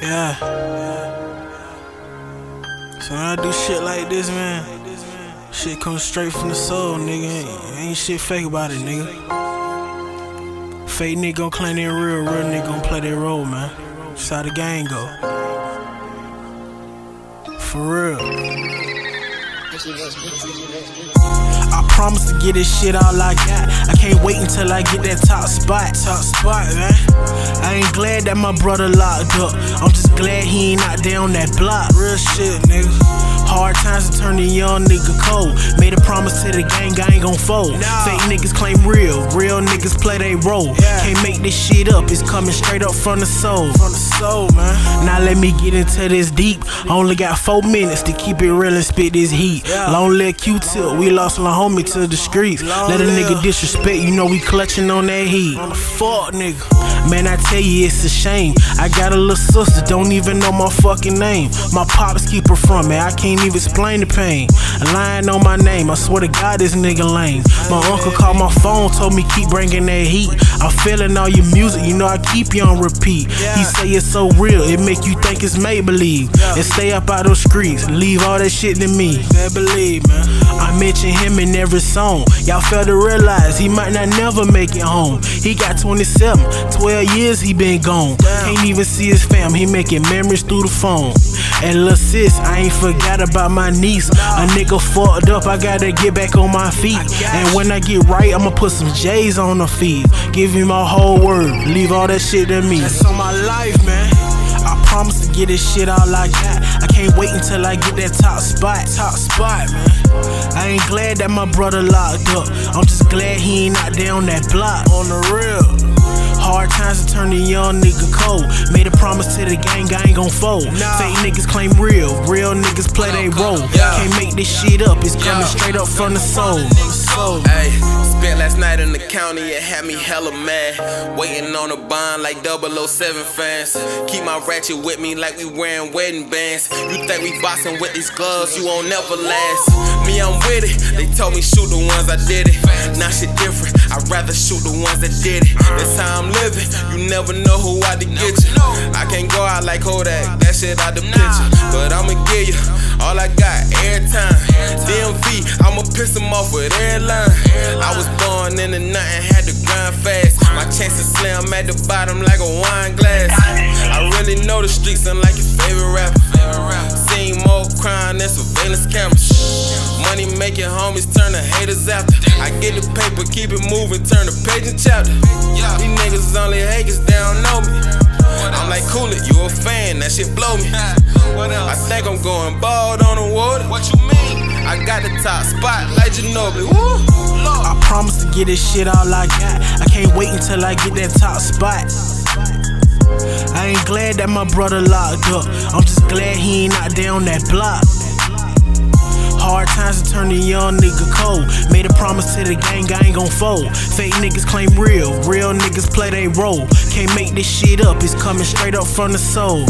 Yeah. So when I do shit like this, man, shit comes straight from the soul, nigga. Ain't shit fake about it, nigga. Fake nigga gon' claim they real, real nigga gon' play their role, man. That's how the game go. For real. I promise to get this shit all I got. I can't wait until I get that top spot. Top spot, man. I ain't glad that my brother locked up. I'm just glad he ain't out there on that block. Real shit, nigga. Hard times to turn the young nigga cold. Made a promise to the gang, I ain't gon' fold. Nah. Fake niggas claim real, real niggas play they role. Yeah. Can't make this shit up, it's coming straight up from the soul. From the soul, man. Now let me get into this deep. Only got four minutes to keep it real and spit this heat. Yeah. Long live Q-tip, we lost my homie to the streets. Long Let a nigga disrespect, you know we clutching on that heat. On the Fuck nigga. Man, I tell you it's a shame. I got a little sister, don't even know my fucking name. My pops keep her from me, I can't even explain the pain. Lying on my name, I swear to God this nigga lame. My uncle called my phone, told me keep bringing that heat. I'm feeling all your music, you know I keep you on repeat. He say it's so real, it make you think it's make believe. And stay up out those streets, leave all that shit to me. They believe, man. I mention him in every song. Y'all fail to realize he might not never make it home. He got 27, 12 years he been gone. Can't even see his fam, he making memories through the phone. And lil' sis, I ain't forgot about my niece. A nigga fucked up, I gotta get back on my feet. And when I get right, I'ma put some J's on the feet. Give him my whole word, leave all that shit to me. That's on my life, man. I promise to get this shit all I got. I can't wait until I get that top spot. Top spot, man. I ain't glad that my brother locked up. I'm just glad he ain't out there on that block. On the real. Hard times to turn the young nigga cold. Made a promise to the gang, I ain't gon' fold. Nah. Fake niggas claim real, real niggas play they role. Yeah. Can't make this shit up, it's coming yeah. straight up from the soul. Hey, in the county, it had me hella mad. Waiting on a bond like 007 fans. Keep my ratchet with me like we wearing wedding bands. You think we boxing with these gloves, you won't never last. Me, I'm with it. They told me shoot the ones I did it. Now shit different, rather shoot the ones that did it. That's how I'm living. You never know who I to get you. I can't go out like Kodak, that shit out the picture. But I'ma give you all I got every time. DMV, I'ma piss them off with every line. I was born in into nothing, had to grind fast. My chances slim at the bottom like a wine glass. I really know the streets I'm like your favorite rapper. Seen more crime than surveillance cameras. Money making homies turn to haters after. I get the paper, keep it moving, turn the page and chapter. These niggas only haters, they don't know me. I'm like, cool it, you a fan, that shit blow me. I think I'm going bald on the water. What you mean? I got the top spot like Ginobili. Woo! I promise to get this shit all I got. I can't wait until I get that top spot. I ain't glad that my brother locked up. I'm just glad he ain't out there on that block. Hard times to turn the young nigga cold. Made a promise to the gang, I ain't gon' fold. Fake niggas claim real, real niggas play they role. Can't make this shit up, it's coming straight up from the soul.